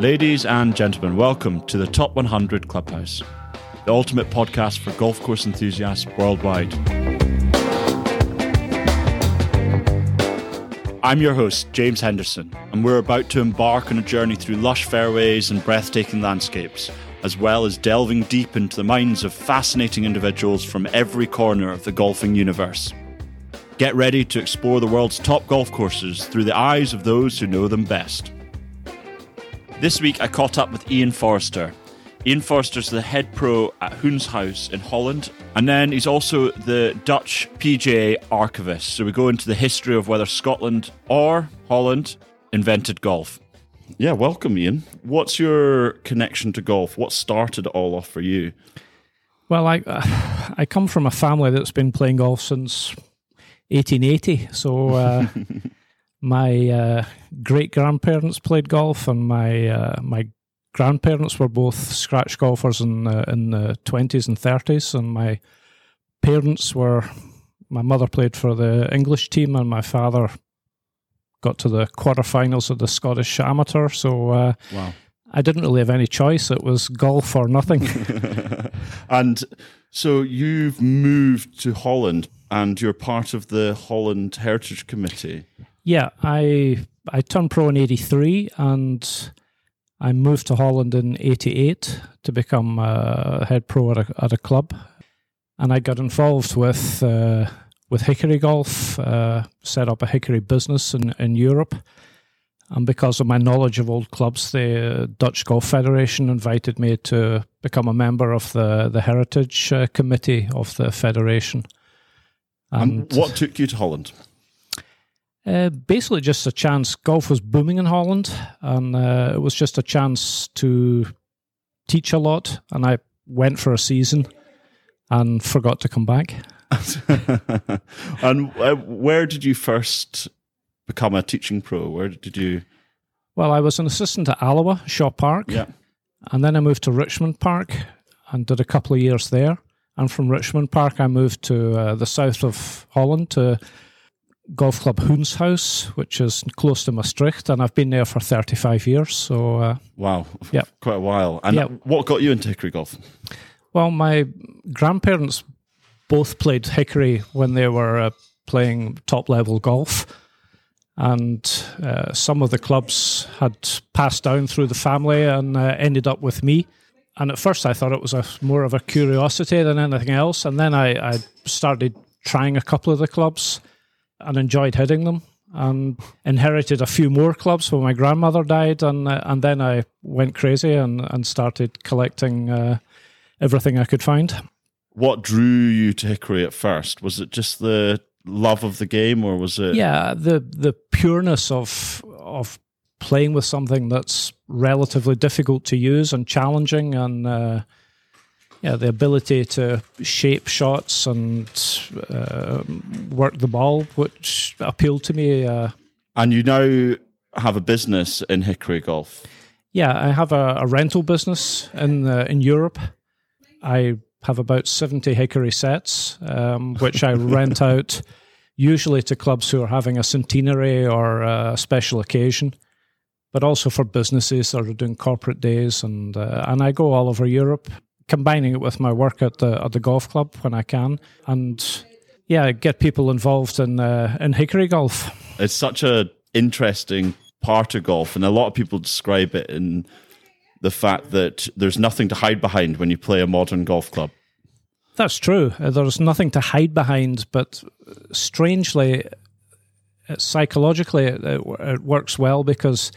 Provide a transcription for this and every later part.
Ladies and gentlemen, welcome to the Top 100 Clubhouse, the ultimate podcast for golf course enthusiasts worldwide. I'm your host, James Henderson, and we're about to embark on a journey through lush fairways and breathtaking landscapes, as well as delving deep into the minds of fascinating individuals from every corner of the golfing universe. Get ready to explore the world's top golf courses through the eyes of those who know them best. This week I caught up with Iain Forrester. Iain Forrester's the head pro at Hoenshuis in Holland, and then he's also the Dutch PGA archivist. So we go into the history of whether Scotland or Holland invented golf. Yeah, welcome, Iain. What's your connection to golf? What started it all off for you? Well, I uh, I come from a family that's been playing golf since 1880. So uh, my uh, great grandparents played golf, and my uh, my grandparents were both scratch golfers in uh, in the twenties and thirties, and my parents were. My mother played for the English team, and my father got to the quarterfinals of the Scottish Amateur. So uh, Wow. I didn't really have any choice. It was golf or nothing. and so you've moved to Holland and you're part of the Holland Heritage Committee. Yeah, I I turned pro in '83 and I moved to Holland in '88 to become a head pro at a, at a club, and I got involved with uh, with Hickory Golf, uh, set up a Hickory business in, in Europe, and because of my knowledge of old clubs, the Dutch Golf Federation invited me to become a member of the the Heritage uh, Committee of the federation. And what took you to Holland? Uh, basically, just a chance. Golf was booming in Holland, and uh, it was just a chance to teach a lot. And I went for a season and forgot to come back. and uh, where did you first become a teaching pro? Where did you? Well, I was an assistant at Alloa Shaw Park, Yeah. and then I moved to Richmond Park and did a couple of years there. And from Richmond Park, I moved to uh, the south of Holland to Golf Club Hoenshuis, which is close to Maastricht, and I've been there for 35 years. So, uh, Wow. Yeah. Quite a while. And Yeah. what got you into hickory golf? Well, my grandparents both played hickory when they were uh, playing top level golf. And uh, some of the clubs had passed down through the family and uh, ended up with me. And at first, I thought it was a, more of a curiosity than anything else. And then I, I started trying a couple of the clubs and enjoyed hitting them and inherited a few more clubs when my grandmother died. And, uh, and then I went crazy and, and started collecting uh, everything I could find. What drew you to hickory at first? Was it just the love of the game, or was it? Yeah, the the pureness of of playing with something that's relatively difficult to use and challenging, and uh, yeah, the ability to shape shots and uh, work the ball, which appealed to me. Uh, And you now have a business in hickory golf. yeah, I have a, a rental business in uh, in Europe. I have about seventy hickory sets, um, which I rent out usually to clubs who are having a centenary or a special occasion, but also for businesses that are doing corporate days, and uh, and I go all over Europe, combining it with my work at the at the golf club when I can, and yeah, get people involved in uh, in hickory golf. It's such a interesting part of golf, and a lot of people describe it in the fact that there's nothing to hide behind when you play a modern golf club. That's true. Uh, There's nothing to hide behind, but strangely, psychologically, it it works well because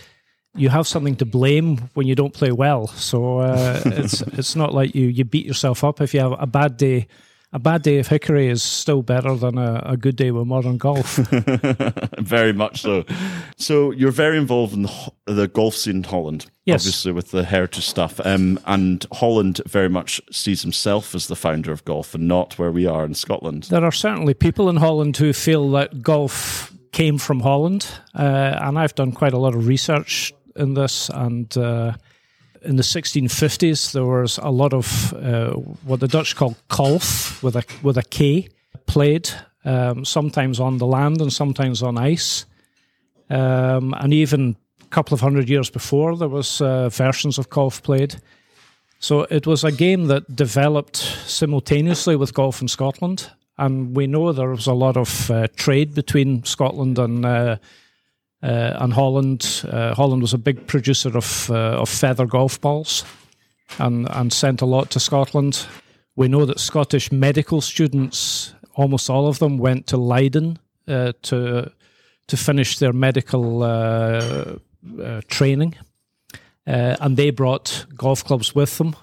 you have something to blame when you don't play well. So uh, it's it's not like you you beat yourself up if you have a bad day. A bad day of hickory is still better than a, a good day with modern golf. very much so. So you're very involved in the, the golf scene in Holland, Yes. obviously with the heritage stuff. Um, and Holland very much sees himself as the founder of golf, and not where we are in Scotland. There are certainly people in Holland who feel that golf came from Holland, uh, and I've done quite a lot of research in this. And uh, in the 1650s, there was a lot of uh, what the Dutch call kolf with a with a K played, um, sometimes on the land and sometimes on ice, um, and even a couple of hundred years before there was uh, versions of golf played. So it was a game that developed simultaneously with golf in Scotland, and we know there was a lot of uh, trade between Scotland and uh, and Holland. Uh, Holland was a big producer of uh, of feather golf balls, and and sent a lot to Scotland. We know that Scottish medical students, almost all of them, went to Leiden uh, to to finish their medical training uh, and they brought golf clubs with them.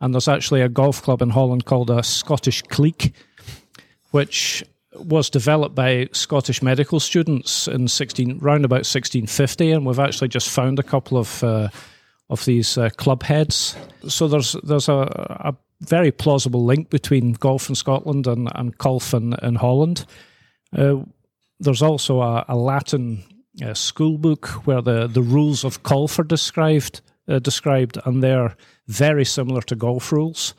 And there's actually a golf club in Holland called a Scottish Clique, which was developed by Scottish medical students in 16 round about 1650, and we've actually just found a couple of uh, of these uh, club heads. So there's there's a, a, very plausible link between golf in Scotland and, and golf in, in Holland. Uh, there's also a, a Latin uh, school book where the, the rules of golf are described, uh, described, and they're very similar to golf rules.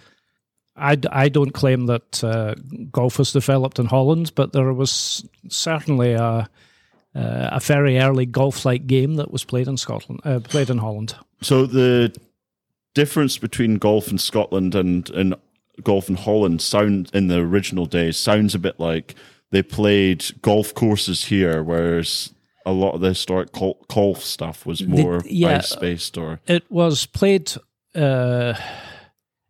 I, I don't claim that uh, golf was developed in Holland, but there was certainly a, uh, a very early golf-like game that was played in Scotland, uh, played in Holland. So the difference between golf in Scotland and, and golf in Holland sound in the original days sounds a bit like they played golf courses here, whereas a lot of the historic golf stuff was more the, yeah, based or it was played uh,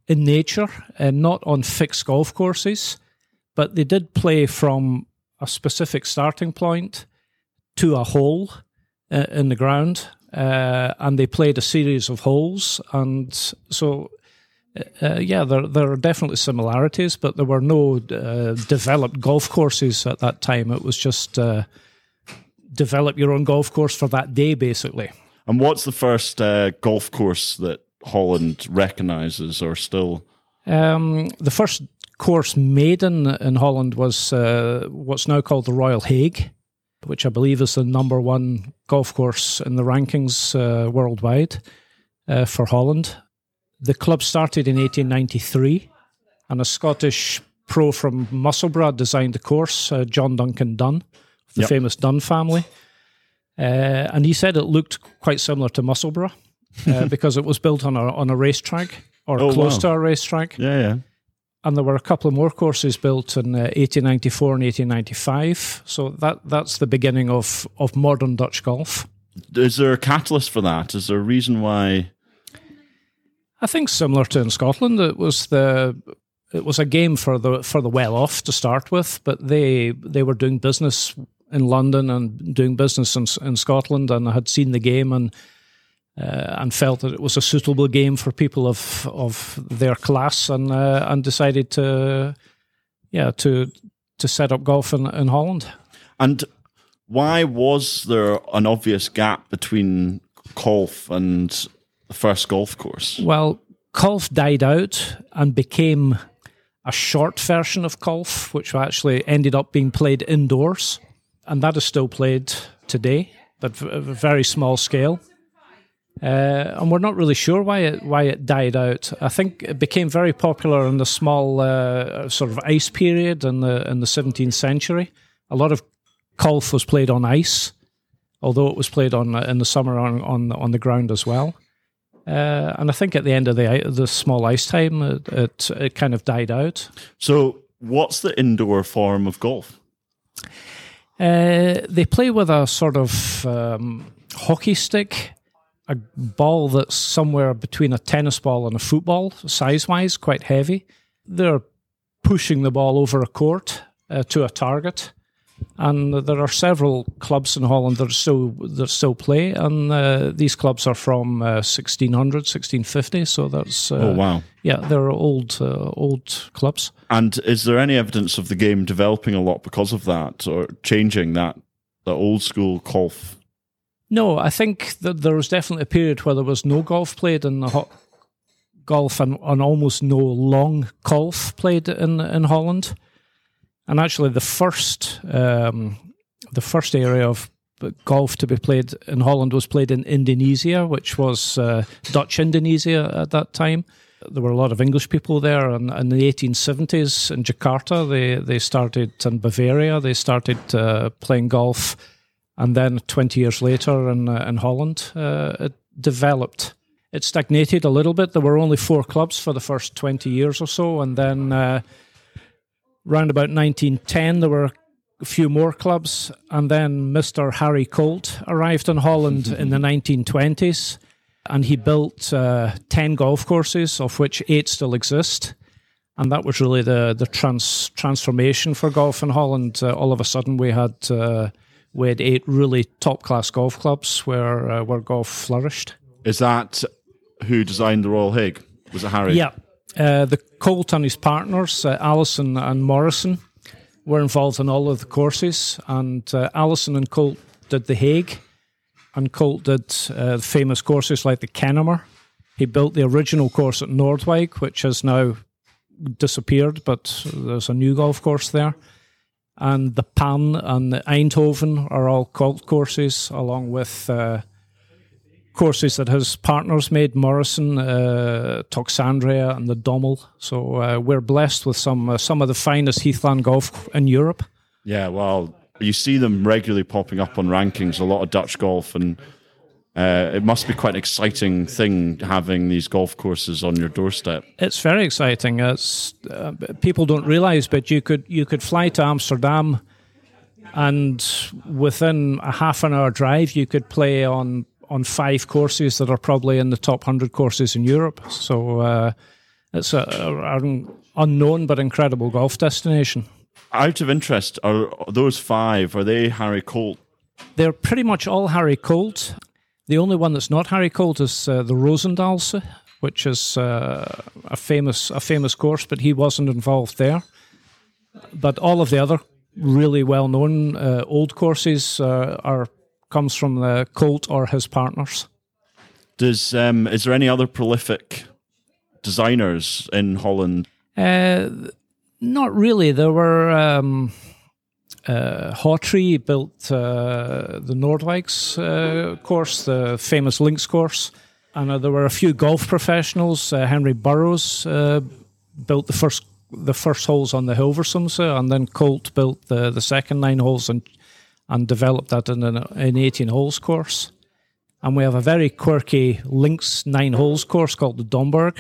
in nature and not on fixed golf courses but they did play from a specific starting point to a hole uh, in the ground uh, and they played a series of holes and so uh, yeah, there there are definitely similarities, but there were no uh, developed golf courses at that time. It was just uh, develop your own golf course for that day, basically. And what's the first uh, golf course that Holland recognises or still? Um, the first course made in, in Holland was uh, what's now called the Royal Hague, which I believe is the number one golf course in the rankings uh, worldwide uh, for Holland. The club started in 1893, and a Scottish pro from Musselburgh designed the course, uh, John Duncan Dunn the yep. famous Dunn family. Uh, and he said it looked quite similar to Musselburgh uh, because it was built on a on a racetrack or oh, close wow. to a racetrack. Yeah, yeah. And there were a couple of more courses built in uh, 1894 and 1895. So that that's the beginning of of modern Dutch golf. Is there a catalyst for that? Is there a reason why? I think similar to in Scotland, it was the it was a game for the for the well off to start with, but they they were doing business in London and doing business in, in Scotland, and I had seen the game and uh, and felt that it was a suitable game for people of of their class, and uh, and decided to yeah to to set up golf in, in Holland. And why was there an obvious gap between golf and the first golf course? Well, golf died out and became a short version of golf, which actually ended up being played indoors and that is still played today, but at a very small scale. Uh, and we're not really sure why it why it died out. I think it became very popular in the small uh, sort of ice period in the in the 17th century. A lot of golf was played on ice, although it was played on in the summer on on, on the ground as well. Uh, and I think at the end of the the small ice time, it, it, it kind of died out. So, what's the indoor form of golf? Uh, they play with a sort of um, hockey stick, a ball that's somewhere between a tennis ball and a football, size wise, quite heavy. They're pushing the ball over a court uh, to a target and there are several clubs in Holland that still that still play, and uh, these clubs are from uh, 1600, 1650. So that's uh, oh wow, yeah, they're old uh, old clubs. And is there any evidence of the game developing a lot because of that, or changing that the old school golf? No, I think that there was definitely a period where there was no golf played in the ho- golf and, and almost no long golf played in in Holland. And actually, the first um, the first area of golf to be played in Holland was played in Indonesia, which was uh, Dutch Indonesia at that time. There were a lot of English people there, and in the 1870s in Jakarta, they they started in Batavia. They started uh, playing golf and then 20 years later in, uh, in Holland, uh, it developed. It stagnated a little bit. There were only four clubs for the first 20 years or so, and then uh, round about 1910, there were a few more clubs, and then Mr. Harry Colt arrived in Holland in the 1920s, and he built uh, 10 golf courses, of which eight still exist. And that was really the the trans, transformation for golf in Holland. Uh, all of a sudden, we had uh, we had eight really top class golf clubs where uh, where golf flourished. Is that who designed the Royal Hague? Was it Harry? Yeah, uh, the Colt and his partners, uh, Allison and Morrison, were involved in all of the courses, and uh, Allison and Colt did the Hague, and Colt did uh, famous courses like the Kennemer. He built the original course at Noordwijk, which has now disappeared, but there's a new golf course there. And the Pan and the Eindhoven are all Colt courses, along with uh, courses that his partners made Morrison, uh, Toxandria, and the Dommel. So uh, we're blessed with some uh, some of the finest heathland golf in Europe. Yeah, well, you see them regularly popping up on rankings. A lot of Dutch golf, and uh, it must be quite an exciting thing having these golf courses on your doorstep. It's very exciting. It's uh, people don't realize, but you could you could fly to Amsterdam. And within a half an hour drive, you could play on on five courses that are probably in the top 100 courses in Europe. So uh, it's a, a, an unknown but incredible golf destination. Out of interest, are those five, are they Harry Colt? They're pretty much all Harry Colt. The only one that's not Harry Colt is uh, the Rosendaalse, which is uh, a famous a famous course, but he wasn't involved there. But all of the other really well known uh, old courses uh, are comes from the Colt or his partners. Does um, is there any other prolific designers in Holland? Uh, not really. There were um, uh, Hawtrey built uh, the Noordwijks uh, course, the famous links course, and uh, there were a few golf professionals. Uh, Henry Burroughs uh, built the first the first holes on the Hilversums, and then Colt built the the second nine holes and and developed that in an, an 18 holes course. And we have a very quirky links nine holes course called the Domburg,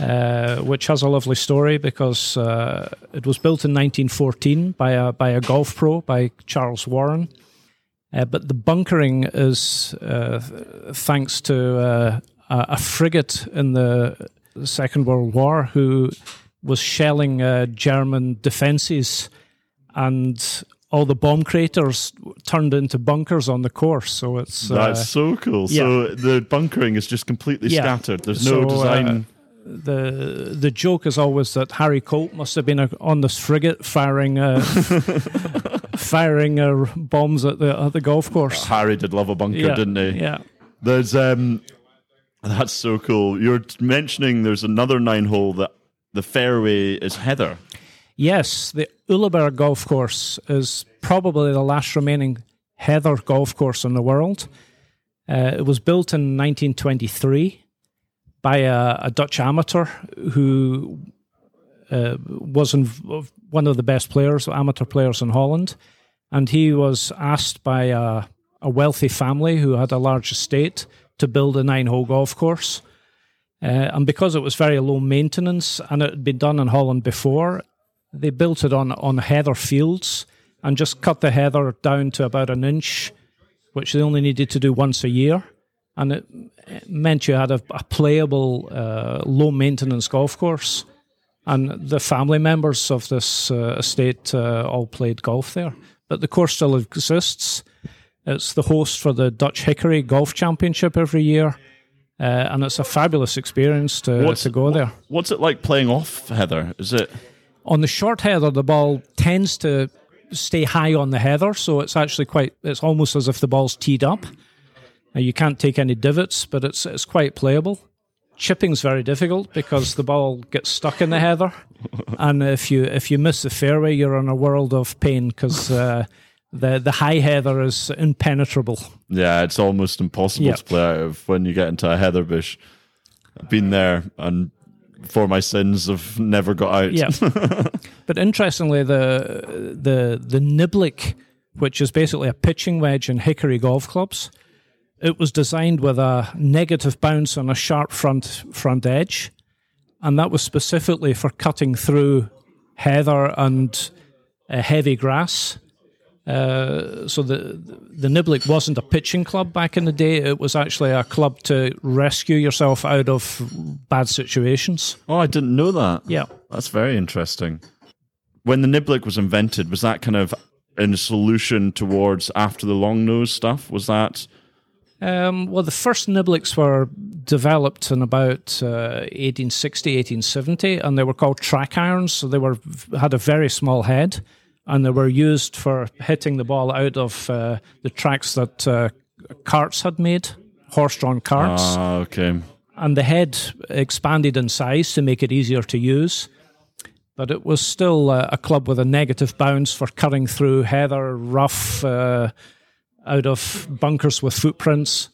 uh, which has a lovely story because uh, it was built in 1914 by a by a golf pro by Charles Warren. Uh, but the bunkering is uh, thanks to uh, a frigate in the Second World War who was shelling uh, German defences and all the bomb craters turned into bunkers on the course. So it's that's so cool. Yeah. So the bunkering is just completely yeah. scattered. There's so, no design. Uh, the the joke is always that Harry Colt must have been on this frigate firing uh, firing uh, bombs at the at the golf course. Harry did love a bunker, yeah, didn't he? Yeah. There's um, that's so cool. You're mentioning there's another nine hole that the fairway is heather. Yes, the Uleberg golf course is probably the last remaining heather golf course in the world. Uh, it was built in 1923 by a, a Dutch amateur who uh, was inv- one of the best players, amateur players in Holland. And he was asked by a, a wealthy family who had a large estate to build a nine hole golf course. Uh, and because it was very low maintenance and it had been done in Holland before, they built it on, on heather fields and just cut the heather down to about an inch, which they only needed to do once a year. And it, it meant you had a, a playable, uh, low maintenance golf course. And the family members of this uh, estate uh, all played golf there. But the course still exists. It's the host for the Dutch Hickory Golf Championship every year. Uh, and it's a fabulous experience to, to go there. What's it like playing off heather? Is it on the short heather, the ball tends to stay high on the heather, so it's actually quite. It's almost as if the ball's teed up. Now, you can't take any divots, but it's it's quite playable. Chipping's very difficult because the ball gets stuck in the heather, and if you if you miss the fairway, you're in a world of pain because. Uh, the the high heather is impenetrable. Yeah, it's almost impossible yep. to play out of when you get into a heather bush. I've been there and for my sins have never got out. Yeah. but interestingly, the the the Niblick which is basically a pitching wedge in hickory golf clubs. It was designed with a negative bounce and a sharp front front edge, and that was specifically for cutting through heather and uh, heavy grass. Uh, so the the Niblick wasn't a pitching club back in the day. It was actually a club to rescue yourself out of bad situations. Oh, I didn't know that. Yeah. That's very interesting. When the Niblick was invented, was that kind of in a solution towards after the long nose stuff? Was that Um, well, the first Niblicks were developed in about uh, 1860, 1870, and they were called track irons. So they were had a very small head, and they were used for hitting the ball out of uh, the tracks that uh, carts had made, horse-drawn carts. ah okay? and the head expanded in size to make it easier to use. But it was still uh, a club with a negative bounce for cutting through heather, rough, uh, out of bunkers with footprints.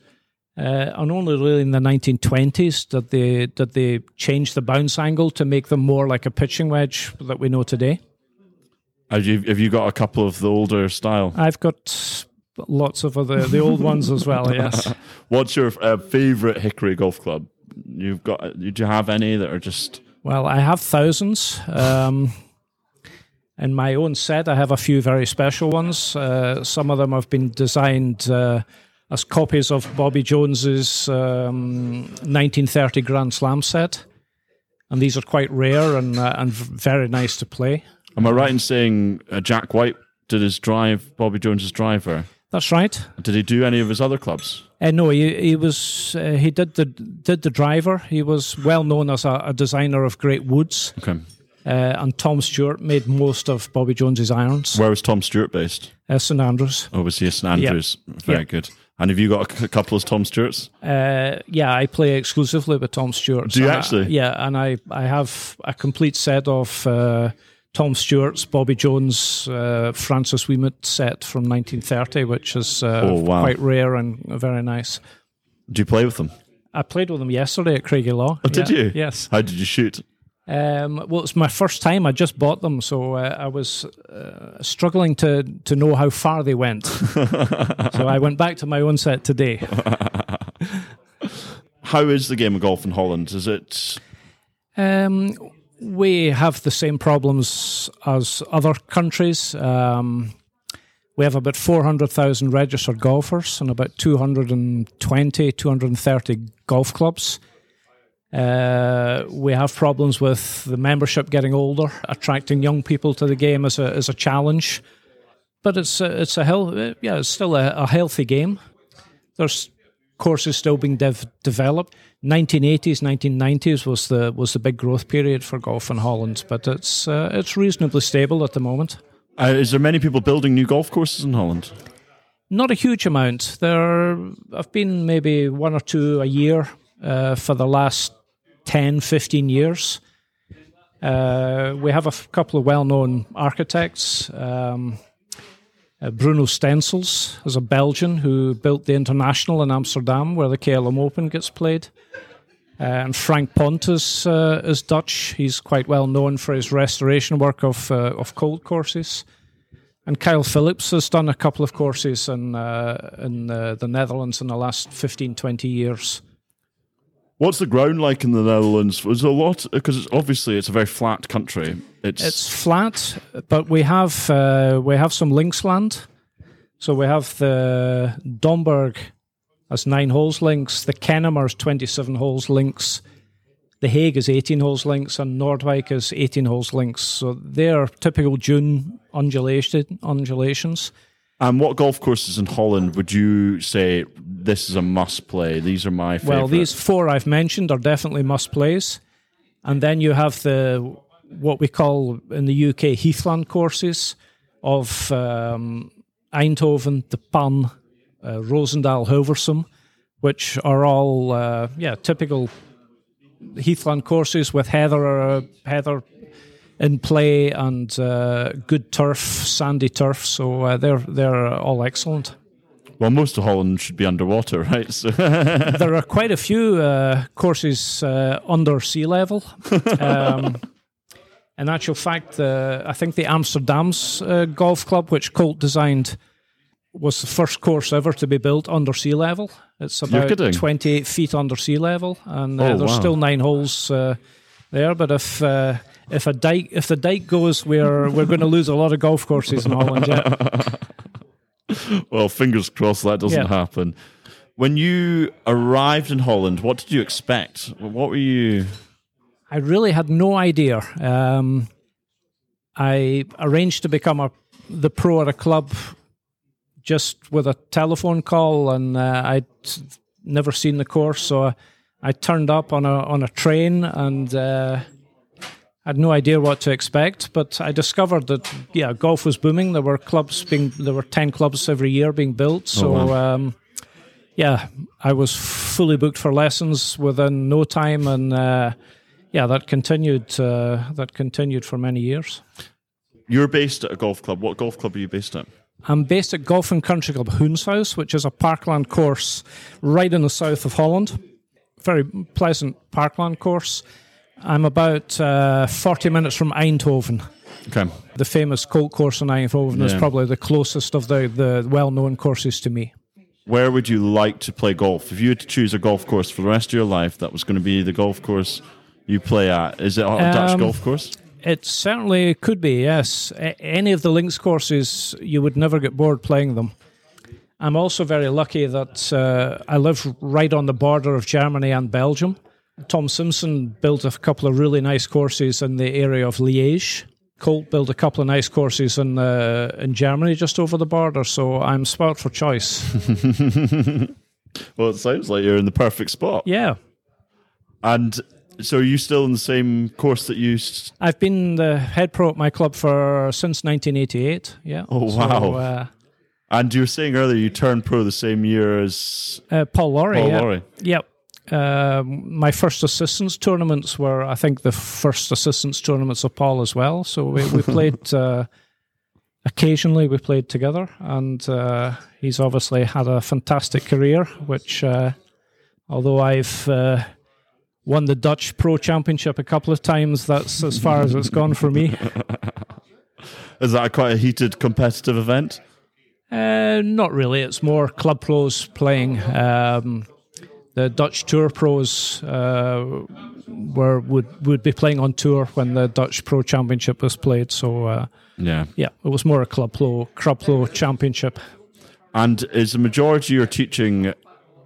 Uh, and only really in the 1920s did they did they change the bounce angle to make them more like a pitching wedge that we know today. Have you have you got a couple of the older style? I've got lots of other the old ones as well. Yes. What's your uh, favorite Hickory golf club? You've got. Do you have any that are just? Well, I have thousands. Um, in my own set, I have a few very special ones. Uh, some of them have been designed uh, as copies of Bobby Jones's um, 1930 Grand Slam set, and these are quite rare and uh, and very nice to play. Am I right in saying uh, Jack White did his drive, Bobby Jones's driver? That's right. Did he do any of his other clubs? Uh, no, he, he was uh, he did the did the driver. He was well known as a, a designer of great woods, Okay. Uh, and Tom Stewart made most of Bobby Jones's irons. Where was Tom Stewart based? Uh, St Andrews. Oh, was he St Andrews? Very Yeah. good. And have you got a c- couple of Tom Stewarts? Uh, yeah, I play exclusively with Tom Stewart. Do you And I- actually? yeah, and I, I have a complete set of uh, Tom Stewart's, Bobby Jones, uh, Francis Ouimet set from 1930, which is uh, Oh, wow. quite rare and very nice. Do you play with them? I played with them yesterday at Craigielaw. Oh, did Yeah, you? Yes. How did you shoot? Um, well, it's my first time. I just bought them, so uh, I was uh, struggling to to know how far they went. so I went back to my own set today. How is the game of golf in Holland? Is it? Um, we have the same problems as other countries. Um, we have about 400,000 registered golfers and about 220, 230 golf clubs. Uh, we have problems with the membership getting older, attracting young people to the game is a, is a challenge. But it's a, it's a hel- yeah, it's still a, a healthy game. There's courses still being dev- developed. 1980s, 1990s was the was the big growth period for golf in Holland, but it's uh, it's reasonably stable at the moment. Uh, is there many people building new golf courses in Holland? Not a huge amount. There have been maybe one or two a year uh, for the last 10, 15 years. Uh, we have a f- couple of well known architects. Um, uh, Bruno Steensels is a Belgian who built the International in Amsterdam, where the KLM Open gets played. Uh, and Frank Pont is, uh, is Dutch. He's quite well known for his restoration work of, uh, of Colt courses. And Kyle Phillips has done a couple of courses in, uh, in the Netherlands in the last 15, 20 years. What's the ground like in the Netherlands? Was a lot because obviously it's a very flat country. It's, It's flat, but we have uh, we have some links land. So we have the Domburg has nine holes links, the Kennemer is 27 holes links, the Hague is 18 holes links, and Noordwijk is 18 holes links. So they're typical June undulation, undulations. And what golf courses in Holland would you say this is a must play? These are my favorite. Well, these four I've mentioned are definitely must plays, and then you have the what we call in the UK Heathland courses of um, Eindhoven, the Pan, uh, Roosendaal, Hilversum, which are all uh, yeah typical Heathland courses with heather uh, heather in play and uh, good turf, sandy turf. So uh, they're they're all excellent. well, most of Holland should be underwater, right? So there are quite a few uh, courses uh, under sea level. Um, in actual fact, uh, I think the Amsterdam's uh, golf club, which Colt designed, was the first course ever to be built under sea level. It's about 28 feet under sea level, and uh, Oh, there's wow. still nine holes uh, there. But if uh, if a dike if the dike goes, we're we're going to lose a lot of golf courses in Holland. Yeah. Well, fingers crossed that doesn't Yeah. happen. When you arrived in Holland, what did you expect? What were you? I really had no idea. Um, I arranged to become a the pro at a club just with a telephone call, and uh, I'd never seen the course, so I, I turned up on a on a train and. Uh, had no idea what to expect, but I discovered that yeah, golf was booming. There were clubs being there were ten clubs every year being built. So wow. um, yeah, I was fully booked for lessons within no time, and uh, yeah, that continued. Uh, that continued for many years. You're based at a golf club. What golf club are you based at? I'm based at Golf and Country Club Hoenshuis, which is a parkland course right in the south of Holland. Very pleasant parkland course. I'm about uh, 40 minutes from Eindhoven. Okay. The famous Colt course in Eindhoven is probably the closest of the, the well known courses to me. Where would you like to play golf? If you had to choose a golf course for the rest of your life, that was going to be the golf course you play at. Is it a Dutch Um, golf course? It certainly could be, yes. A- any of the links courses, you would never get bored playing them. I'm also very lucky that uh, I live right on the border of Germany and Belgium. Tom Simpson built a couple of really nice courses in the area of Liège. Colt built a couple of nice courses in uh, in Germany just over the border, so I'm spoilt for choice. Well, it sounds like you're in the perfect spot. yeah, And so, are you still in the same course that you? I've been the head pro at my club for since 1988. Yeah. Oh, So, wow. uh, And you were saying earlier you turned pro the same year as uh, Paul Lawrie. Paul yeah. Lawrie. Yep. Um, my first assistance tournaments were, I think, the first assistance tournaments of Paul as well. So we, we played uh, occasionally. We played together, and uh, he's obviously had a fantastic career. Which, uh, although I've uh, won the Dutch Pro Championship a couple of times, that's as far as it's gone for me. Is that quite a heated competitive event? Uh, not really. It's more club pros playing. Um, the Dutch Tour pros uh, were would would be playing on tour when the Dutch Pro Championship was played. So uh, Yeah. yeah, it was more a club pro club pro championship. And is the majority of your teaching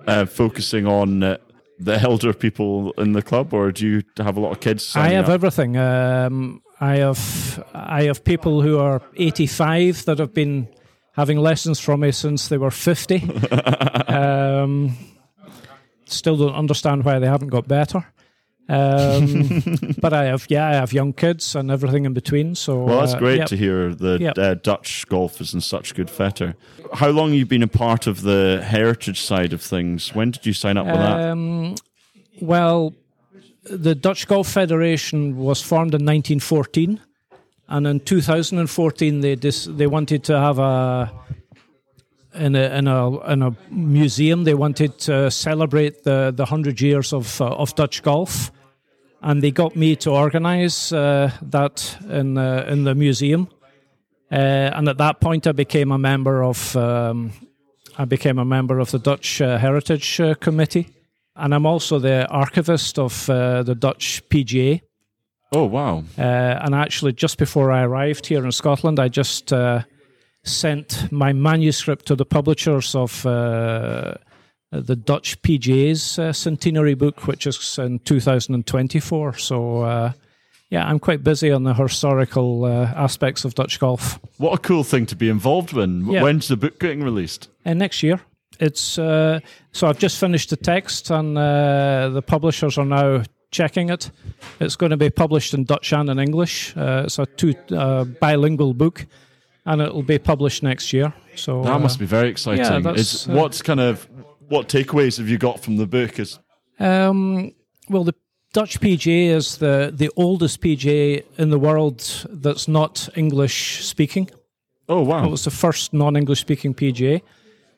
uh, focusing on uh, the elder people in the club, or do you have a lot of kids? I have up? everything. Um, I have I have people who are 85 that have been having lessons from me since they were 50. um, still don't understand why they haven't got better. Um, but I have yeah I have young kids and everything in between. So Well, that's uh, great yep. to hear. The Yep. uh, Dutch golf is in such good fetter. How long have you been a part of the heritage side of things? When did you sign up with that? Um, well, the Dutch Golf Federation was formed in 1914, and in 2014 they dis- they wanted to have a in a in a in a museum. They wanted to celebrate the the hundred years of uh, of Dutch golf, and they got me to organise uh, that in the in the museum. Uh, and at that point, I became a member of um, I became a member of the Dutch uh, Heritage uh, Committee, and I'm also the archivist of uh, the Dutch PGA. oh, wow. Uh, and actually, just before I arrived here in Scotland, I just uh, sent my manuscript to the publishers of uh, the Dutch PGA's uh, centenary book, which is in 2024. So, uh, yeah, I'm quite busy on the historical uh, aspects of Dutch golf. What a cool thing to be involved in. Yeah. When's the book getting released? And next year, it's uh, so I've just finished the text, and uh, the publishers are now checking it. It's going to be published in Dutch and in English. Uh, it's a two uh, bilingual book, and it'll be published next year. So That uh, must be very exciting. yeah, Is, uh, what's kind of what takeaways have you got from the book? Is Um, well, the Dutch PGA is the, the oldest PGA in the world that's not English speaking. oh wow! It was the first non English speaking PGA.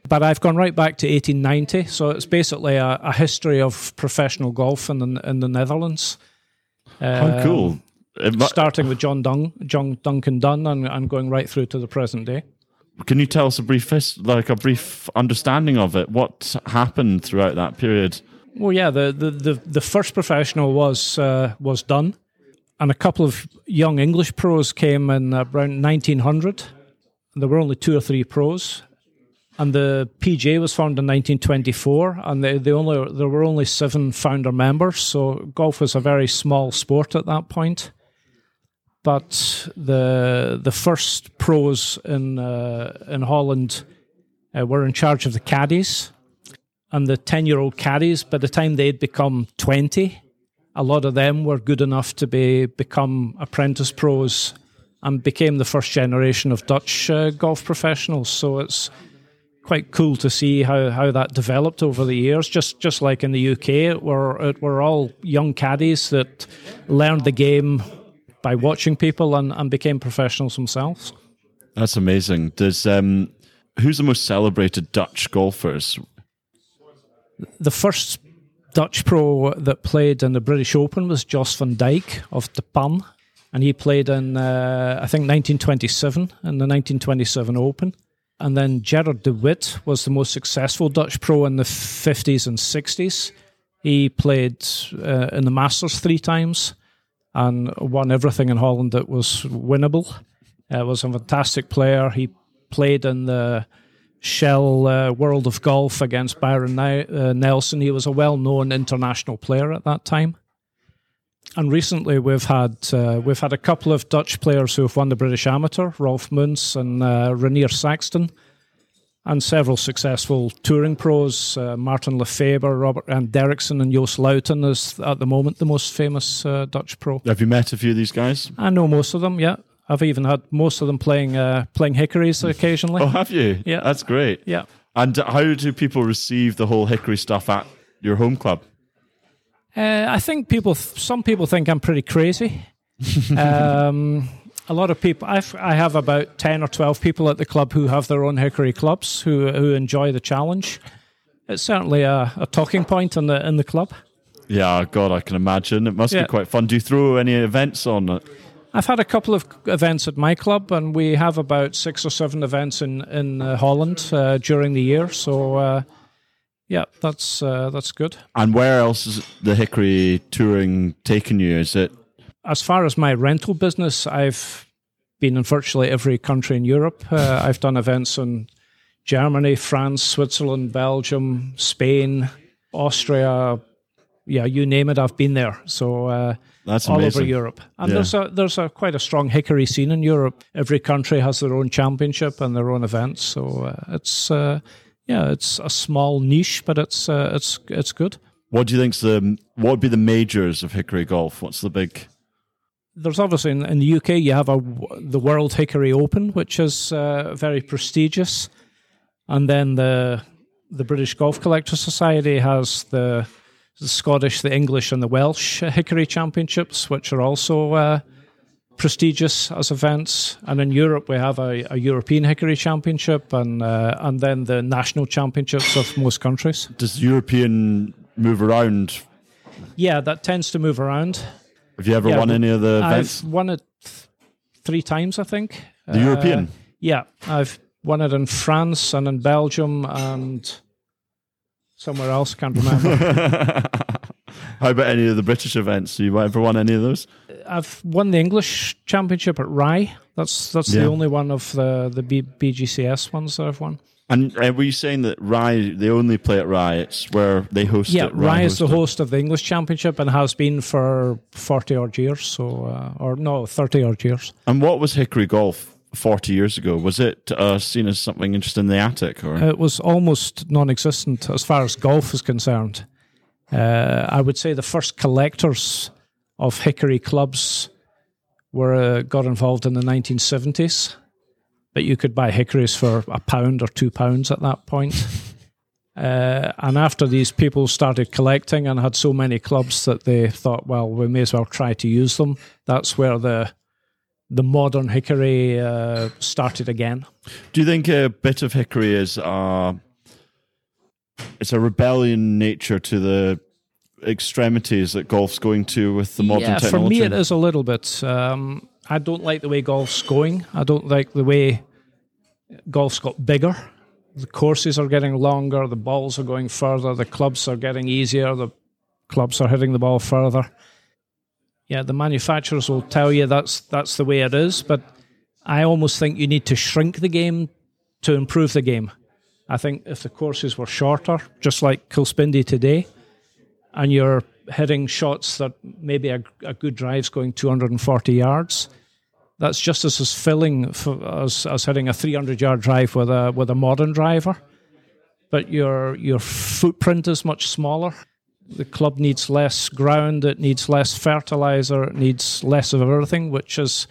But I've gone right back to 1890, so it's basically a, a history of professional golf in the, in the Netherlands. how Um, cool! It Starting with John, Dung, John Duncan Dunn and, and going right through to the present day. Can you tell us a brief, like a brief understanding of it? What happened throughout that period? Well, yeah, the the the, the first professional was uh, was Dunn, and a couple of young English pros came in around 1900. There were only two or three pros, and the PGA was formed in 1924, and they only there were only seven founder members. So golf was a very small sport at that point. But the the first pros in uh, in Holland uh, were in charge of the caddies, and the ten year old caddies. By the time they'd become twenty, a lot of them were good enough to be become apprentice pros and became the first generation of Dutch uh, golf professionals. So it's quite cool to see how, how that developed over the years. Just just like in the UK, it were it were all young caddies that learned the game by watching people and, and became professionals themselves. That's amazing. Does um, who's the most celebrated Dutch golfers? The first Dutch pro that played in the British Open was Jos van Dyke of De Pan, and he played in uh, I think 1927 in the 1927 Open. And then Gerard de Wit was the most successful Dutch pro in the 50s and 60s. He played uh, in the Masters three times and won everything in Holland that was winnable. Uh, was a fantastic player. He played in the Shell uh, World of Golf against Byron uh, Nelson. He was a well known international player at that time. And recently, we've had uh, we've had a couple of Dutch players who have won the British Amateur, Rolf Muntz and uh, Reinier Saxton, and several successful touring pros, uh, Maarten Lafeber, Robert and Derrickson, and Joost Luiten is at the moment the most famous uh, Dutch pro. Have you met a few of these guys? I know most of them. Yeah, I've even had most of them playing uh, playing hickories occasionally. oh, have you? Yeah, that's great. Yeah. And how do people receive the whole hickory stuff at your home club? Uh, I think people, some people think I'm pretty crazy. um, a lot of people, I've, I have about 10 or 12 people at the club who have their own hickory clubs who, who enjoy the challenge. It's certainly a, a talking point in the, in the club. Yeah, God, I can imagine. It must yeah. be quite fun. Do you throw any events on it? I've had a couple of events at my club, and we have about six or seven events in in uh, Holland uh, during the year. So uh, yeah, that's uh, that's good. And where else is the Hickory touring taken you? Is it as far as my rental business? I've been in virtually every country in Europe. Uh, I've done events in Germany, France, Switzerland, Belgium, Spain, Austria. Yeah, you name it, I've been there. So uh, that's all amazing. over Europe. And yeah. there's a there's a quite a strong hickory scene in Europe. Every country has their own championship and their own events. So uh, it's uh, yeah, it's a small niche, but it's uh, it's it's good. What do you think's the what would be the majors of hickory golf? What's the big? There's obviously in, in the UK you have a the World Hickory Open, which is uh, very prestigious, and then the the British Golf Collectors Society has the the Scottish, the English, and the Welsh Hickory Championships, which are also uh, prestigious as events. And in Europe, we have a, a European Hickory Championship and uh, and then the national championships of most countries. Does European move around? Yeah, that tends to move around. Have you ever yeah, won any of the events? I've won it th- three times, I think. The uh, European? Yeah, I've won it in France and in Belgium and somewhere else. Can't remember. How about any of the British events? Have you ever won any of those? I've won the English Championship at Rye. That's that's yeah. the only one of the the B- BGCS ones that I've won. And uh, were you saying that Rye, they only play at Rye? It's where they host yeah, it? Rye, Rye is the host of the English Championship and has been for 40 odd years. So, uh, or no, 30 odd years. And what was Hickory Golf 40 years ago? Was it uh, seen as something just in the attic? or It was almost non existent as far as golf is concerned. Uh, I would say the first collectors of hickory clubs were uh, got involved in the 1970s, but you could buy hickories for a pound or two pounds at that point. Uh, and after these people started collecting and had so many clubs that they thought, well, we may as well try to use them. That's where the the modern hickory uh, started again. Do you think a bit of hickory is uh, it's a rebellion nature to the extremities that golf's going to with the modern yeah, technology? For me, it is a little bit. Um, I don't like the way golf's going. I don't like the way golf's got bigger. The courses are getting longer. The balls are going further. The clubs are getting easier. The clubs are hitting the ball further. Yeah, the manufacturers will tell you that's that's the way it is, but I almost think you need to shrink the game to improve the game. I think if the courses were shorter, just like Kilspindie today, and you're hitting shots that maybe a, a good drive's going 240 yards, that's just as, as filling for, as, as hitting a 300 yard drive with a with a modern driver. But your your footprint is much smaller. The club needs less ground, it needs less fertilizer, it needs less of everything, which is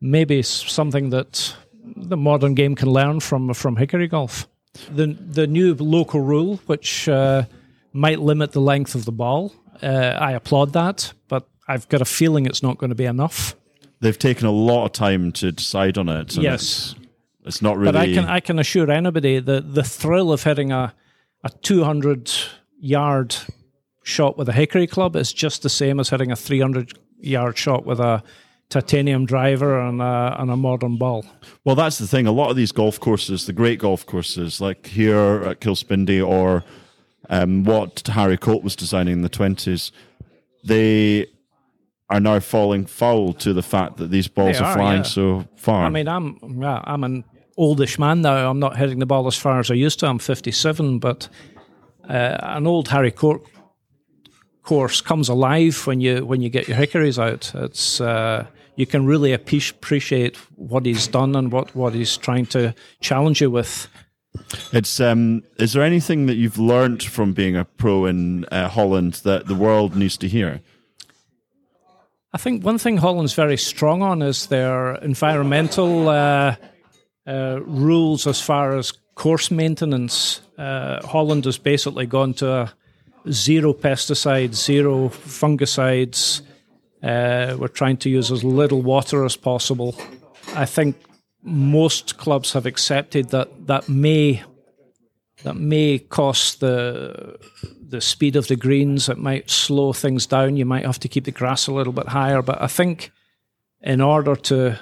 maybe something that the modern game can learn from from hickory golf. The the new local rule, which uh, might limit the length of the ball, uh, I applaud that, but I've got a feeling it's not going to be enough. They've taken a lot of time to decide on it. Yes, it's, it's, not really. But I can I can assure anybody that the thrill of hitting a a two hundred yard shot with a hickory club is just the same as hitting a three hundred yard shot with a titanium driver and a, and a modern ball. Well, that's the thing. A lot of these golf courses, the great golf courses, like here at Kilspindie or um, what Harry Colt was designing in the 20s, they are now falling foul to the fact that these balls They are, are, flying yeah. so far. I mean, I'm I'm an oldish man now. I'm not hitting the ball as far as I used to. I'm 57, but uh, an old Harry Colt course comes alive when you when you get your hickories out. It's uh, you can really appreciate what he's done and what, what he's trying to challenge you with. It's um, is there anything that you've learned from being a pro in uh, Holland that the world needs to hear? I think one thing Holland's very strong on is their environmental uh, uh, rules as far as course maintenance. Uh, Holland has basically gone to zero pesticides, zero fungicides. Uh, we're trying to use as little water as possible. I think most clubs have accepted that that may that may cost the the speed of the greens. It might slow things down. You might have to keep the grass a little bit higher. But I think in order to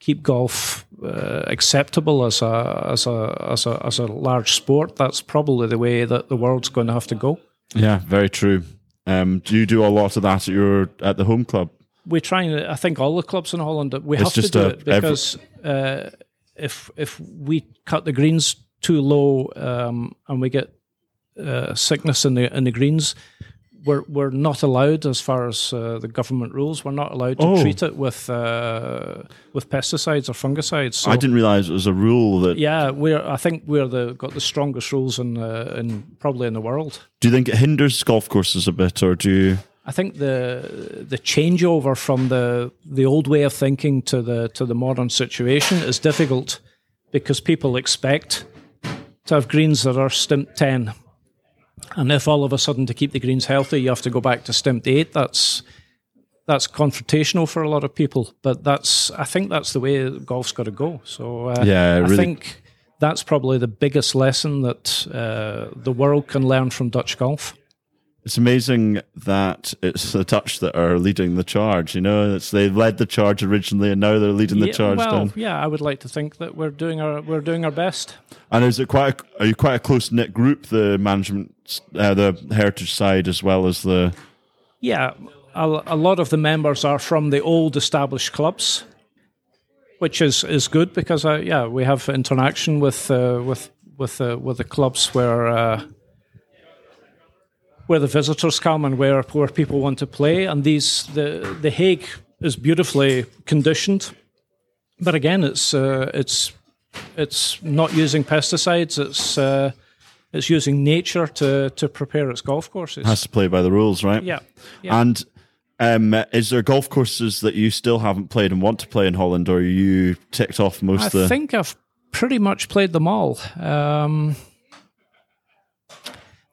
keep golf uh, acceptable as a as a as a as a large sport, that's probably the way that the world's going to have to go. Yeah, very true. Um, do you do a lot of that at your at the home club? we try and I think all the clubs in Holland we It's have to do a- it because uh, if if we cut the greens too low um, and we get uh, sickness in the in the greens, we're we're not allowed as far as uh, the government rules. We're not allowed to Oh. treat it with uh, with pesticides or fungicides. So, I didn't realize it was a rule that. Yeah, we're. I think we're the got the strongest rules in uh, in probably in the world. Do you think it hinders golf courses a bit, or do you? I think the the changeover from the the old way of thinking to the to the modern situation is difficult because people expect to have greens that are stimped ten, and if all of a sudden to keep the greens healthy you have to go back to stimped eight, that's that's confrontational for a lot of people. But that's I think that's the way golf's got to go. So uh, Yeah, I really- think that's probably the biggest lesson that uh, the world can learn from Dutch golf. It's amazing that it's the Dutch that are leading the charge. You know, it's they led the charge originally, and now they're leading the Yeah, charge well, down. yeah, I would like to think that we're doing our we're doing our best. And is it quite? A, are you quite a close knit group? The management, uh, the heritage side, as well as the. Yeah, a, a lot of the members are from the old established clubs, which is, is good because uh, yeah, we have interaction with uh, with with uh, with the clubs where uh, where the visitors come and where where people want to play. And these the the Hague is beautifully conditioned, but again, it's uh, it's it's not using pesticides. It's uh, it's using nature to to prepare its golf courses. Has to play by the rules, right? yeah, yeah. And um, is there golf courses that you still haven't played and want to play in Holland, or are you ticked off most I of the? I think I've pretty much played them all. Um,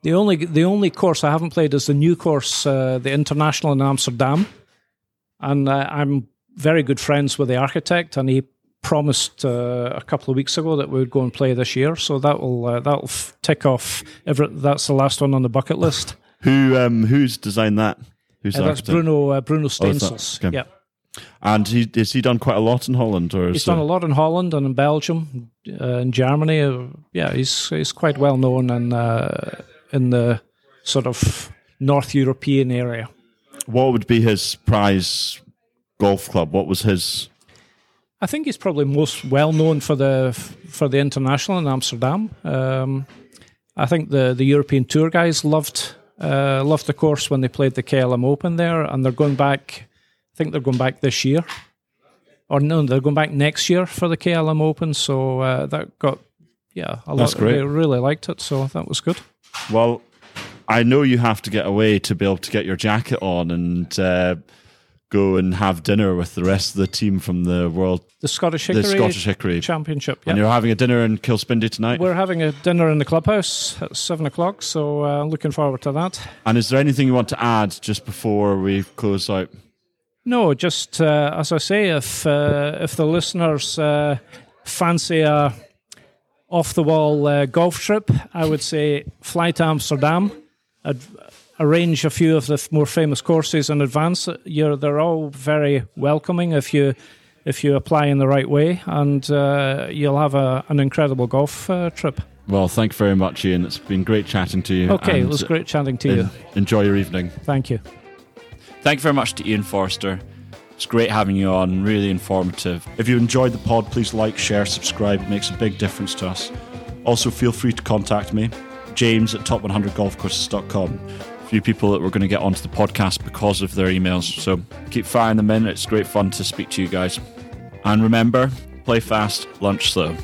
the only the only course I haven't played is the new course, uh, the International in Amsterdam, and uh, I'm very good friends with the architect, and he promised uh, a couple of weeks ago that we would go and play this year. So that will uh, that will f- tick off. Every, that's the last one on the bucket list. Who um, who's designed that? Who's Uh, that's architect? Bruno uh, Bruno Oh, Steensels. okay. Yeah. And he has he done quite a lot in Holland, or he's done a lot in Holland and in Belgium, uh, in Germany. Uh, yeah, he's he's quite well known in uh, in the sort of North European area. What would be his prize golf club? What was his? I think he's probably most well known for the for the international in Amsterdam. Um, I think the the European Tour guys loved uh, loved the course when they played the KLM Open there, and they're going back I think they're going back this year, or no, they're going back next year for the KLM Open. So uh, that got yeah a That's lot. great. They really liked it, so that was good. Well, I know you have to get away to be able to get your jacket on and uh, go and have dinner with the rest of the team from the world, The Scottish Hickory, the Scottish Hickory. Championship. And you're having a dinner in Kilspindie tonight. We're having a dinner in the clubhouse at seven o'clock, so uh, looking forward to that. and is there anything you want to add just before we close out? No, just uh, as I say, if uh, if the listeners uh, fancy a off the wall uh, golf trip, I would say fly to Amsterdam, ad- arrange a few of the f- more famous courses in advance. You're, they're all very welcoming if you if you apply in the right way, and uh, you'll have a, an incredible golf uh, trip. Well, thank you very much, Iain. It's been great chatting to you. Okay, it was great chatting to you. Enjoy your evening. Thank you. Thank you very much to Iain Forrester. It's great having you on, really informative. If you enjoyed the pod, please like, share, subscribe. It makes a big difference to us. Also, feel free to contact me, James at top100golfcourses.com. A few people that were going to get onto the podcast because of their emails, so keep firing them in. It's great fun to speak to you guys. And remember, play fast, lunch slow.